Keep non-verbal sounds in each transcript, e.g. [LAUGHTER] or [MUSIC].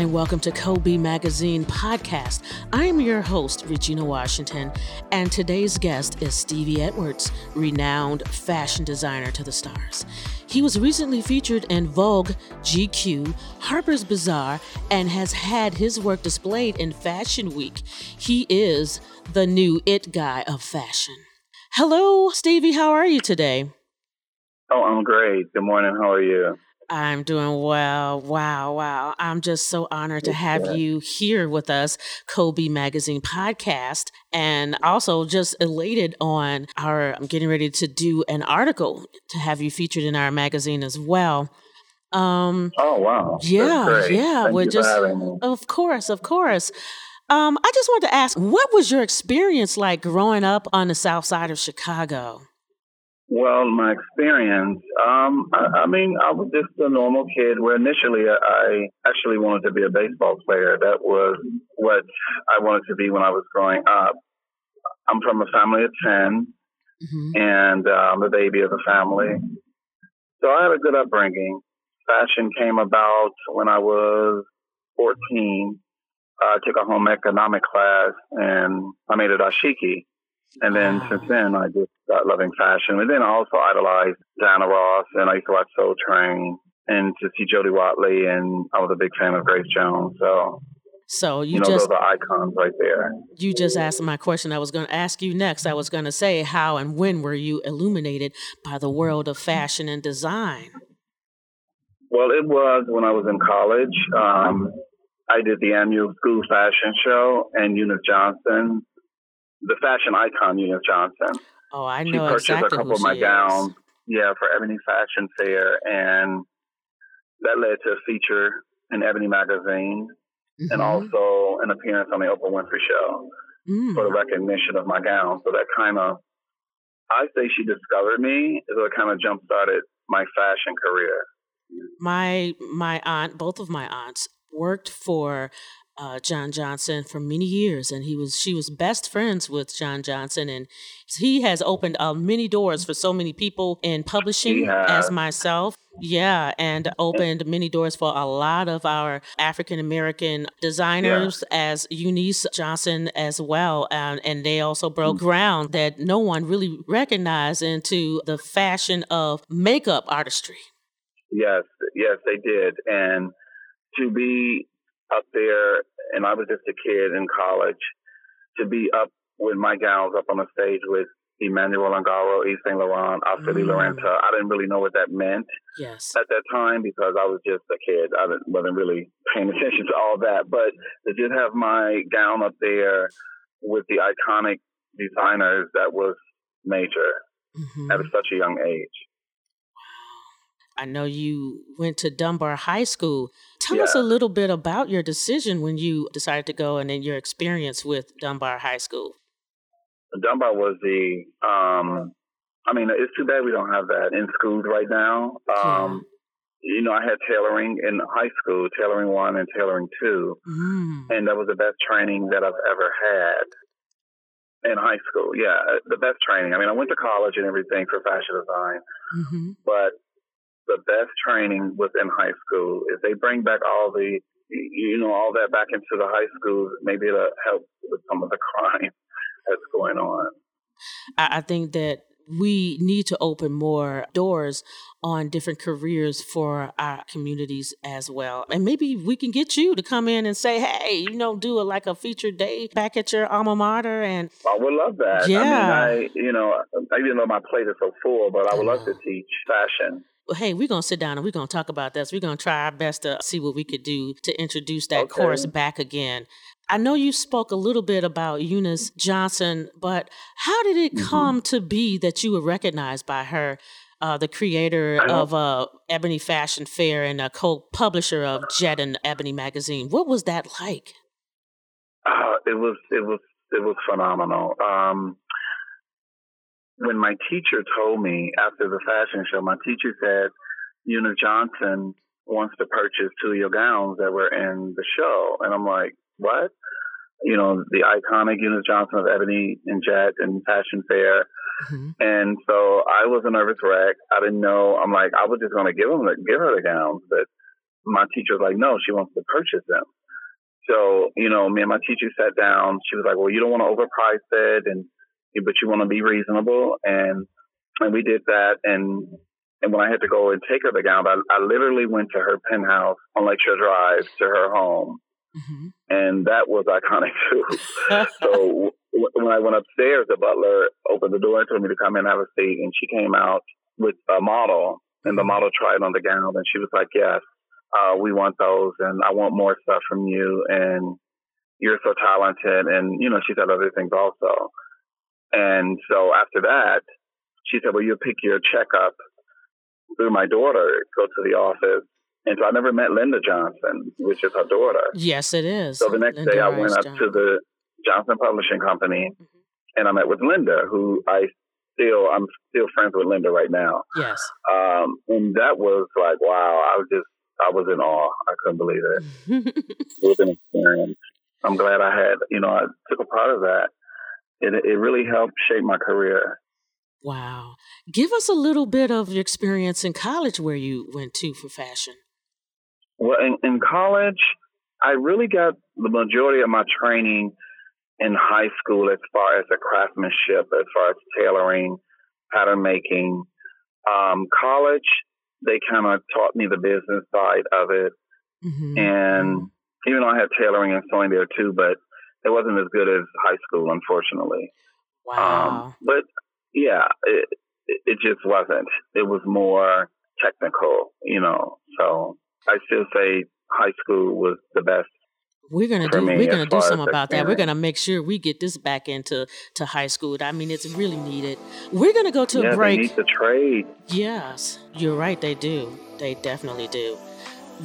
and welcome to Kobe Magazine Podcast. I'm your host, Regina Washington, and today's guest is Stevie Edwards, renowned fashion designer to the stars. He was recently featured in Vogue, GQ, Harper's Bazaar, and has had his work displayed in Fashion Week. He is the new it guy of fashion. Hello, Stevie, how are you today? Oh, I'm great. Good morning. How are you? I'm doing well. Wow, wow. I'm just so honored to have you here with us, Kobe Magazine podcast, and also just elated on our I'm getting ready to do an article to have you featured in our magazine as well. Um Oh wow. Yeah, yeah. Thank we're just of course, of course. Um, I just wanted to ask, what was your experience like growing up on the south side of Chicago? Well, my experience, um, I, I, mean, I was just a normal kid where initially I actually wanted to be a baseball player. That was what I wanted to be when I was growing up. I'm from a family of 10 mm-hmm. and I'm um, the baby of the family. So I had a good upbringing. Fashion came about when I was 14. I took a home economic class and I made a dashiki. And then wow. since then, I just got loving fashion. And then I also idolized Diana Ross, and I used to watch Soul Train and to see Jody Watley, and I was a big fan of Grace Jones. So, so you, you know, just those are icons right there. You just asked my question. I was going to ask you next. I was going to say, how and when were you illuminated by the world of fashion and design? Well, it was when I was in college. Um, I did the annual school fashion show, and Eunice Johnson the fashion icon Eunice Johnson. Oh, I know she purchased exactly a couple of my is. gowns. Yeah, for Ebony Fashion Fair, and that led to a feature in Ebony magazine, mm-hmm. and also an appearance on the Oprah Winfrey Show mm. for the recognition of my gown. So that kind of, I say, she discovered me. So it kind of jump started my fashion career. My my aunt, both of my aunts, worked for uh, John Johnson for many years, and he was she was best friends with John Johnson, and he has opened uh, many doors for so many people in publishing, as myself. Yeah, and opened many doors for a lot of our African American designers, yeah. as Eunice Johnson as well, and and they also broke mm-hmm. ground that no one really recognized into the fashion of makeup artistry. Yes, yes, they did, and to be up there, and I was just a kid in college, to be up with my gals up on the stage with Emmanuel Ungaro, Yves Saint Laurent, Australie mm. Laurenta. I didn't really know what that meant yes. at that time because I was just a kid. I wasn't really paying [LAUGHS] attention to all that. But to just have my gown up there with the iconic designers, that was major mm-hmm. at such a young age. I know you went to Dunbar High School. Tell yeah. us a little bit about your decision when you decided to go and then your experience with Dunbar High School. Dunbar was the, um, I mean, it's too bad we don't have that in schools right now. Um, yeah. You know, I had tailoring in high school, tailoring one and tailoring two, mm. and that was the best training that I've ever had in high school. Yeah, the best training. I mean, I went to college and everything for fashion design, mm-hmm. but the best training was in high school. If they bring back all the, you know, all that back into the high schools, maybe it'll help with some of the [LAUGHS] crime that's going on. I think that we need to open more doors on different careers for our communities as well. And maybe we can get you to come in and say, hey, you know, do a, like a featured day back at your alma mater. And I would love that. Yeah. I mean, I, you know, even though my plate is so full, but I would love to teach fashion well, hey, we're going to sit down and we're going to talk about this. We're going to try our best to see what we could do to introduce that okay. course back again. I know you spoke a little bit about Eunice Johnson, but how did it mm-hmm. come to be that you were recognized by her, uh, the creator of uh, Ebony Fashion Fair and a co-publisher of Jet and Ebony magazine? What was that like? Uh, it was it was it was phenomenal. Um, when my teacher told me after the fashion show, my teacher said, Eunice Johnson wants to purchase two of your gowns that were in the show. And I'm like, what? You know, the iconic Eunice Johnson of Ebony and Jet and Fashion Fair. Mm-hmm. And so I was a nervous wreck. I didn't know. I'm like, I was just going to give them, give her the gowns, but my teacher was like, no, she wants to purchase them. So, you know, me and my teacher sat down. She was like, well, you don't want to overprice it and, but you want to be reasonable. And, and we did that. And, and when I had to go and take her the gown, I, I literally went to her penthouse on Lakeshore Drive to her home. Mm-hmm. And that was iconic too. so when I went upstairs, the butler opened the door and told me to come in and have a seat. And she came out with a model and the model tried on the gown and she was like, yes, uh, we want those and I want more stuff from you. And you're so talented. And, you know, she said other things also. And so after that, she said, well, you pick your check up through my daughter, go to the office. And so I never met Linda Johnson, which is her daughter. Yes, it is. So the next Linda day I went up Johnson. to the Johnson Publishing Company mm-hmm. and I met with Linda, who I still, I'm still friends with Linda right now. Yes. Um, and that was like, wow, I was just, I was in awe. I couldn't believe it. [LAUGHS] it was an experience. I'm glad I had, you know, I took a part of that. It, it really helped shape my career. Wow. Give us a little bit of your experience in college where you went to for fashion. Well, in, in college, I really got the majority of my training in high school as far as the craftsmanship, as far as tailoring, pattern making. Um, college, they kind of taught me the business side of it. Mm-hmm. And even though I had tailoring and sewing there too, but it wasn't as good as high school, unfortunately. Wow. Um, but yeah, it, it just wasn't. It was more technical, you know. So I still say high school was the best we're gonna do we're gonna do something about that. We're gonna make sure we get this back into to high school. I mean, it's really needed. We're gonna go to yeah, a break. They need the trade. Yes, you're right. They do. They definitely do.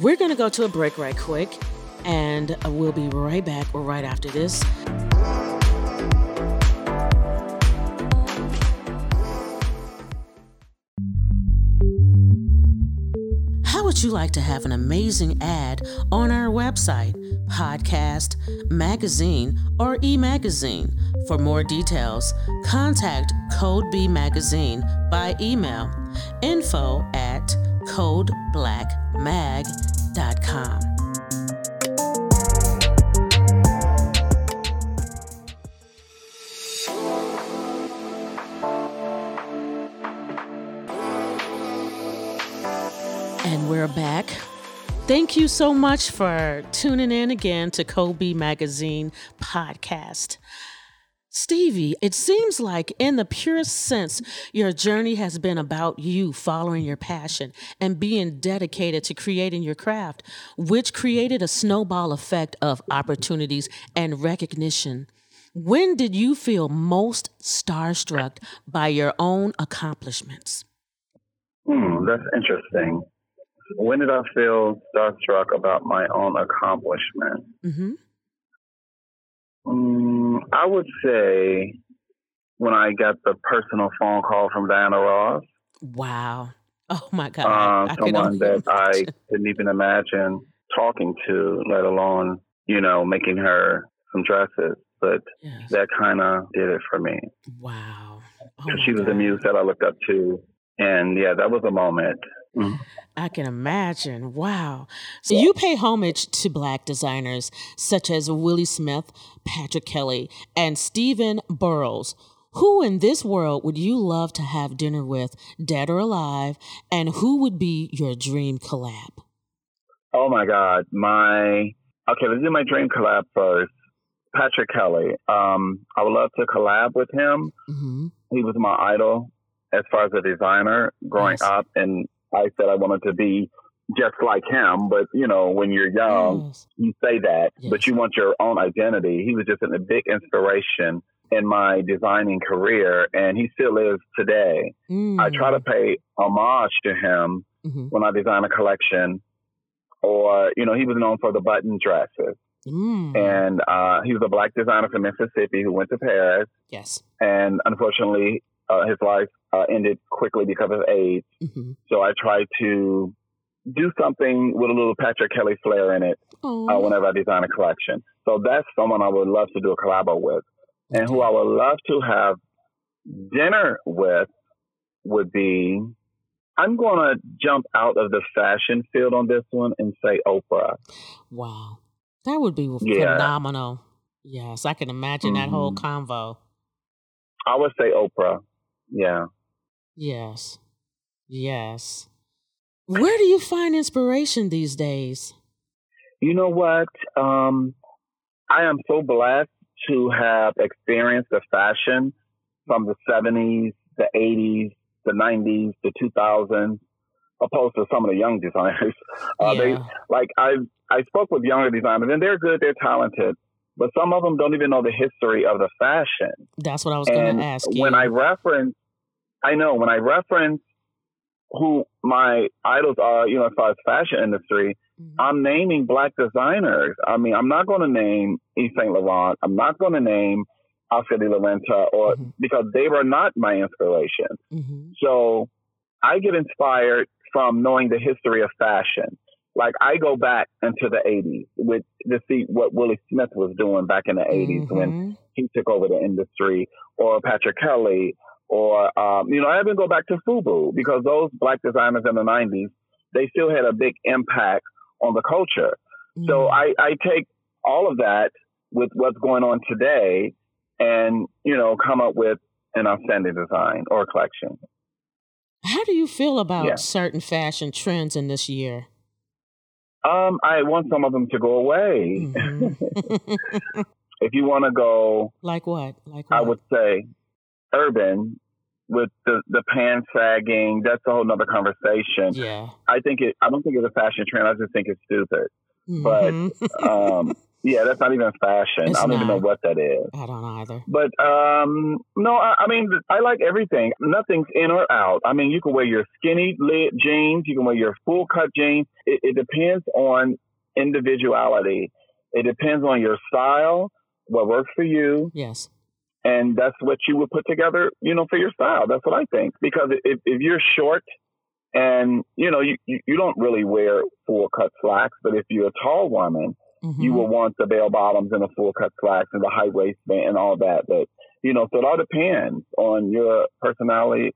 We're gonna go to a break right quick, and we'll be right back right after this. How would you like to have an amazing ad on our website, podcast, magazine, or e magazine? For more details, contact Code B Magazine by email info at codeblackmag.com. And we're back. Thank you so much for tuning in again to Kobe Magazine podcast. Stevie, it seems like, in the purest sense, your journey has been about you following your passion and being dedicated to creating your craft, which created a snowball effect of opportunities and recognition. When did you feel most starstruck by your own accomplishments? Hmm, that's interesting when did I feel starstruck about my own accomplishment? Mm-hmm. Um, I would say when I got the personal phone call from Diana Ross. Wow. Oh my God. Uh, someone that I couldn't even imagine talking to, let alone, you know, making her some dresses. But yes. that kind of did it for me. Wow. Oh she was God. a muse that I looked up to. And yeah, that was a moment. Mm. I can imagine. Wow. So you pay homage to black designers such as Willie Smith, Patrick Kelly, and Stephen Burrows. Who in this world would you love to have dinner with, dead or alive, and who would be your dream collab? Oh my God. My okay, let's do my dream collab first. Patrick Kelly. Um, I would love to collab with him. Mm-hmm. He was my idol as far as a designer growing yes. up and I said I wanted to be just like him, but you know, when you're young, yes. you say that, yes. but you want your own identity. He was just a big inspiration in my designing career, and he still is today. Mm. I try to pay homage to him mm-hmm. when I design a collection, or you know, he was known for the button dresses. Mm. And uh, he was a black designer from Mississippi who went to Paris. Yes. And unfortunately, uh, his life uh, ended quickly because of AIDS. Mm-hmm. So I tried to do something with a little Patrick Kelly flair in it uh, whenever I design a collection. So that's someone I would love to do a collabo with. Okay. And who I would love to have dinner with would be I'm going to jump out of the fashion field on this one and say Oprah. Wow. That would be yeah. phenomenal. Yes, I can imagine mm-hmm. that whole mm-hmm. convo. I would say Oprah. Yeah. Yes. Yes. Where do you find inspiration these days? You know what? Um, I am so blessed to have experienced the fashion from the 70s, the 80s, the 90s, the 2000s, opposed to some of the young designers. [LAUGHS] Uh, yeah. They like I I spoke with younger designers, and they're good, they're talented, but some of them don't even know the history of the fashion. That's what I was going to ask you. When I reference, I know when I reference who my idols are, you know, as far as fashion industry, mm-hmm. I'm naming black designers. I mean, I'm not going to name Yves Saint Laurent. I'm not going to name Oscar de la Renta, or mm-hmm. because they were not my inspiration. Mm-hmm. So I get inspired from knowing the history of fashion. Like I go back into the 80s with to see what Willie Smith was doing back in the 80s when mm-hmm. he took over the industry, or Patrick Kelly, or um, you know, I even go back to FUBU because those black designers in the 90s they still had a big impact on the culture. Mm-hmm. So I, I take all of that with what's going on today and, you know, come up with an outstanding design or collection. How do you feel about yeah. certain fashion trends in this year? Um, I want some of them to go away. Mm-hmm. [LAUGHS] if you want to go, like what? Like what? I would say urban with the the pants sagging. That's a whole nother conversation. Yeah, I think it. I don't think it's a fashion trend. I just think it's stupid. Mm-hmm. But um, [LAUGHS] yeah, that's not even fashion. It's I don't not. even know what that is. I don't either. But um, no, I, I, mean, I like everything. Nothing's in or out. I mean, you can wear your skinny lit jeans. You can wear your full cut jeans. It, it depends on individuality. It depends on your style, what works for you. Yes and that's what you would put together, you know, for your style. That's what I think. Because if, if you're short and, you know, you, you don't really wear full cut slacks, but if you're a tall woman, mm-hmm. you will want the bell bottoms and the full cut slacks and the high waistband and all that. But, you know, so it all depends on your personality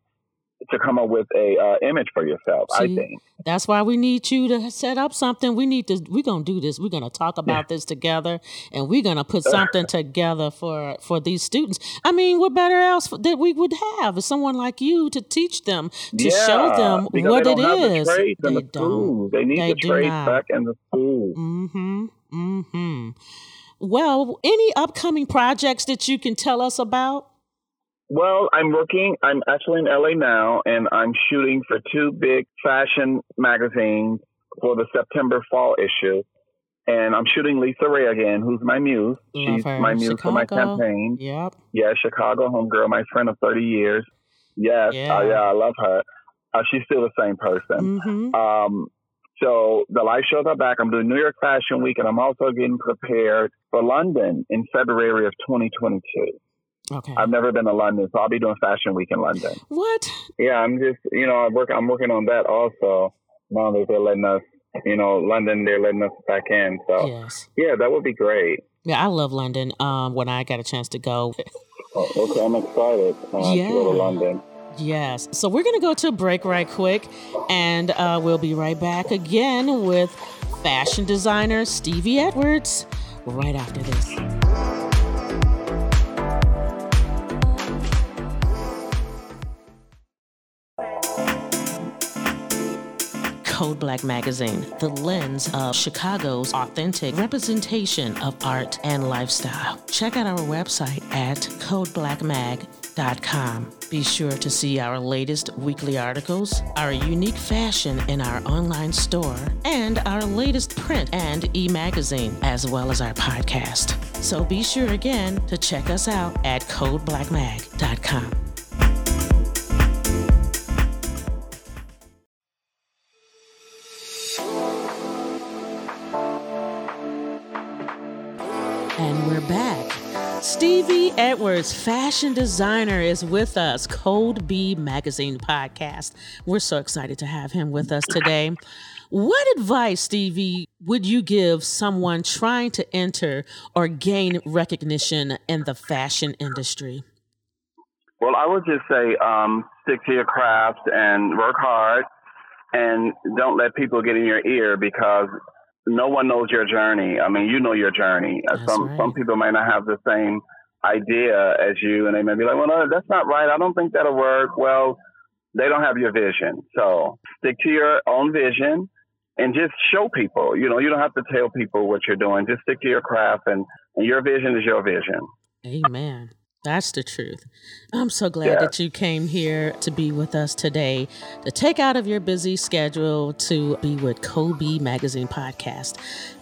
to come up with a uh, image for yourself. See, I think that's why we need you to set up something. We need to. We're gonna do this. We're gonna talk about this together, and we're gonna put something together for for these students. I mean, what better else that we would have is someone like you to teach them to yeah, show them what it is. The they the don't. They need they the trades back in the school. Mm-hmm. Mm-hmm. Well, any upcoming projects that you can tell us about? Well, I'm working. I'm actually in LA now, and I'm shooting for two big fashion magazines for the September fall issue. And I'm shooting LisaRaye again, who's my muse. Love She's her. my muse Chicago. for my campaign. Yep. Yeah, Chicago homegirl, my friend of 30 years. Yes, yeah, uh, yeah I love her. Uh, she's still the same person. Mm-hmm. Um, so the live shows are back. I'm doing New York Fashion Week, and I'm also getting prepared for London in February of 2022. Okay. I've never been to London, so I'll be doing Fashion Week in London. What? Yeah, I'm just you know I work I'm working on that also. Now that they're letting us, you know, London they're letting us back in. So yes. yeah, that would be great. Yeah, I love London. Um, when I got a chance to go. oh, okay, I'm excited uh, yeah. to go to London. Yes. So we're going to go to a break right quick, and uh, we'll be right back again with fashion designer Stevie Edwards right after this. Code Black Magazine, the lens of Chicago's authentic representation of art and lifestyle. Check out our website at codeblackmag.com. Be sure to see our latest weekly articles, our unique fashion in our online store, and our latest print and e magazine, as well as our podcast. So be sure again to check us out at codeblackmag.com. Stevie Edwards, fashion designer, is with us, Code B Magazine podcast. We're so excited to have him with us today. What advice, Stevie, would you give someone trying to enter or gain recognition in the fashion industry? Well, I would just say um, stick to your craft and work hard, and don't let people get in your ear because no one knows your journey. I mean, you know your journey. Uh, that's some right. some people might not have the same idea as you, and they may be like, "Well, no, that's not right. I don't think that'll work." Well, they don't have your vision. So stick to your own vision and just show people. You know, you don't have to tell people what you're doing. Just stick to your craft, and, and your vision is your vision. Amen. That's the truth. I'm so glad Yeah. that you came here to be with us today, to take out of your busy schedule to be with Kobe Magazine Podcast.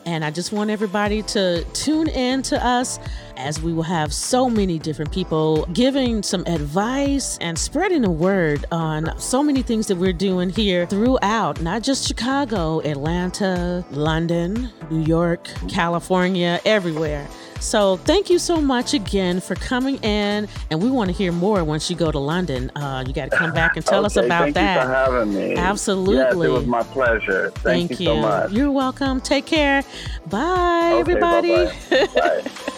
And I just want everybody to tune in to us as we will have so many different people giving some advice and spreading the word on so many things that we're doing here throughout, not just Chicago, Atlanta, London, New York, California, everywhere. So thank you so much again for coming in, and we want to hear more once you go to London. Uh, you got to come back and tell us Okay, about thank that. you for having me. Absolutely. Yes, it was my pleasure. Thank, Thank you so much. You're welcome. Take care. Bye, Okay, everybody. bye-bye. [LAUGHS] Bye.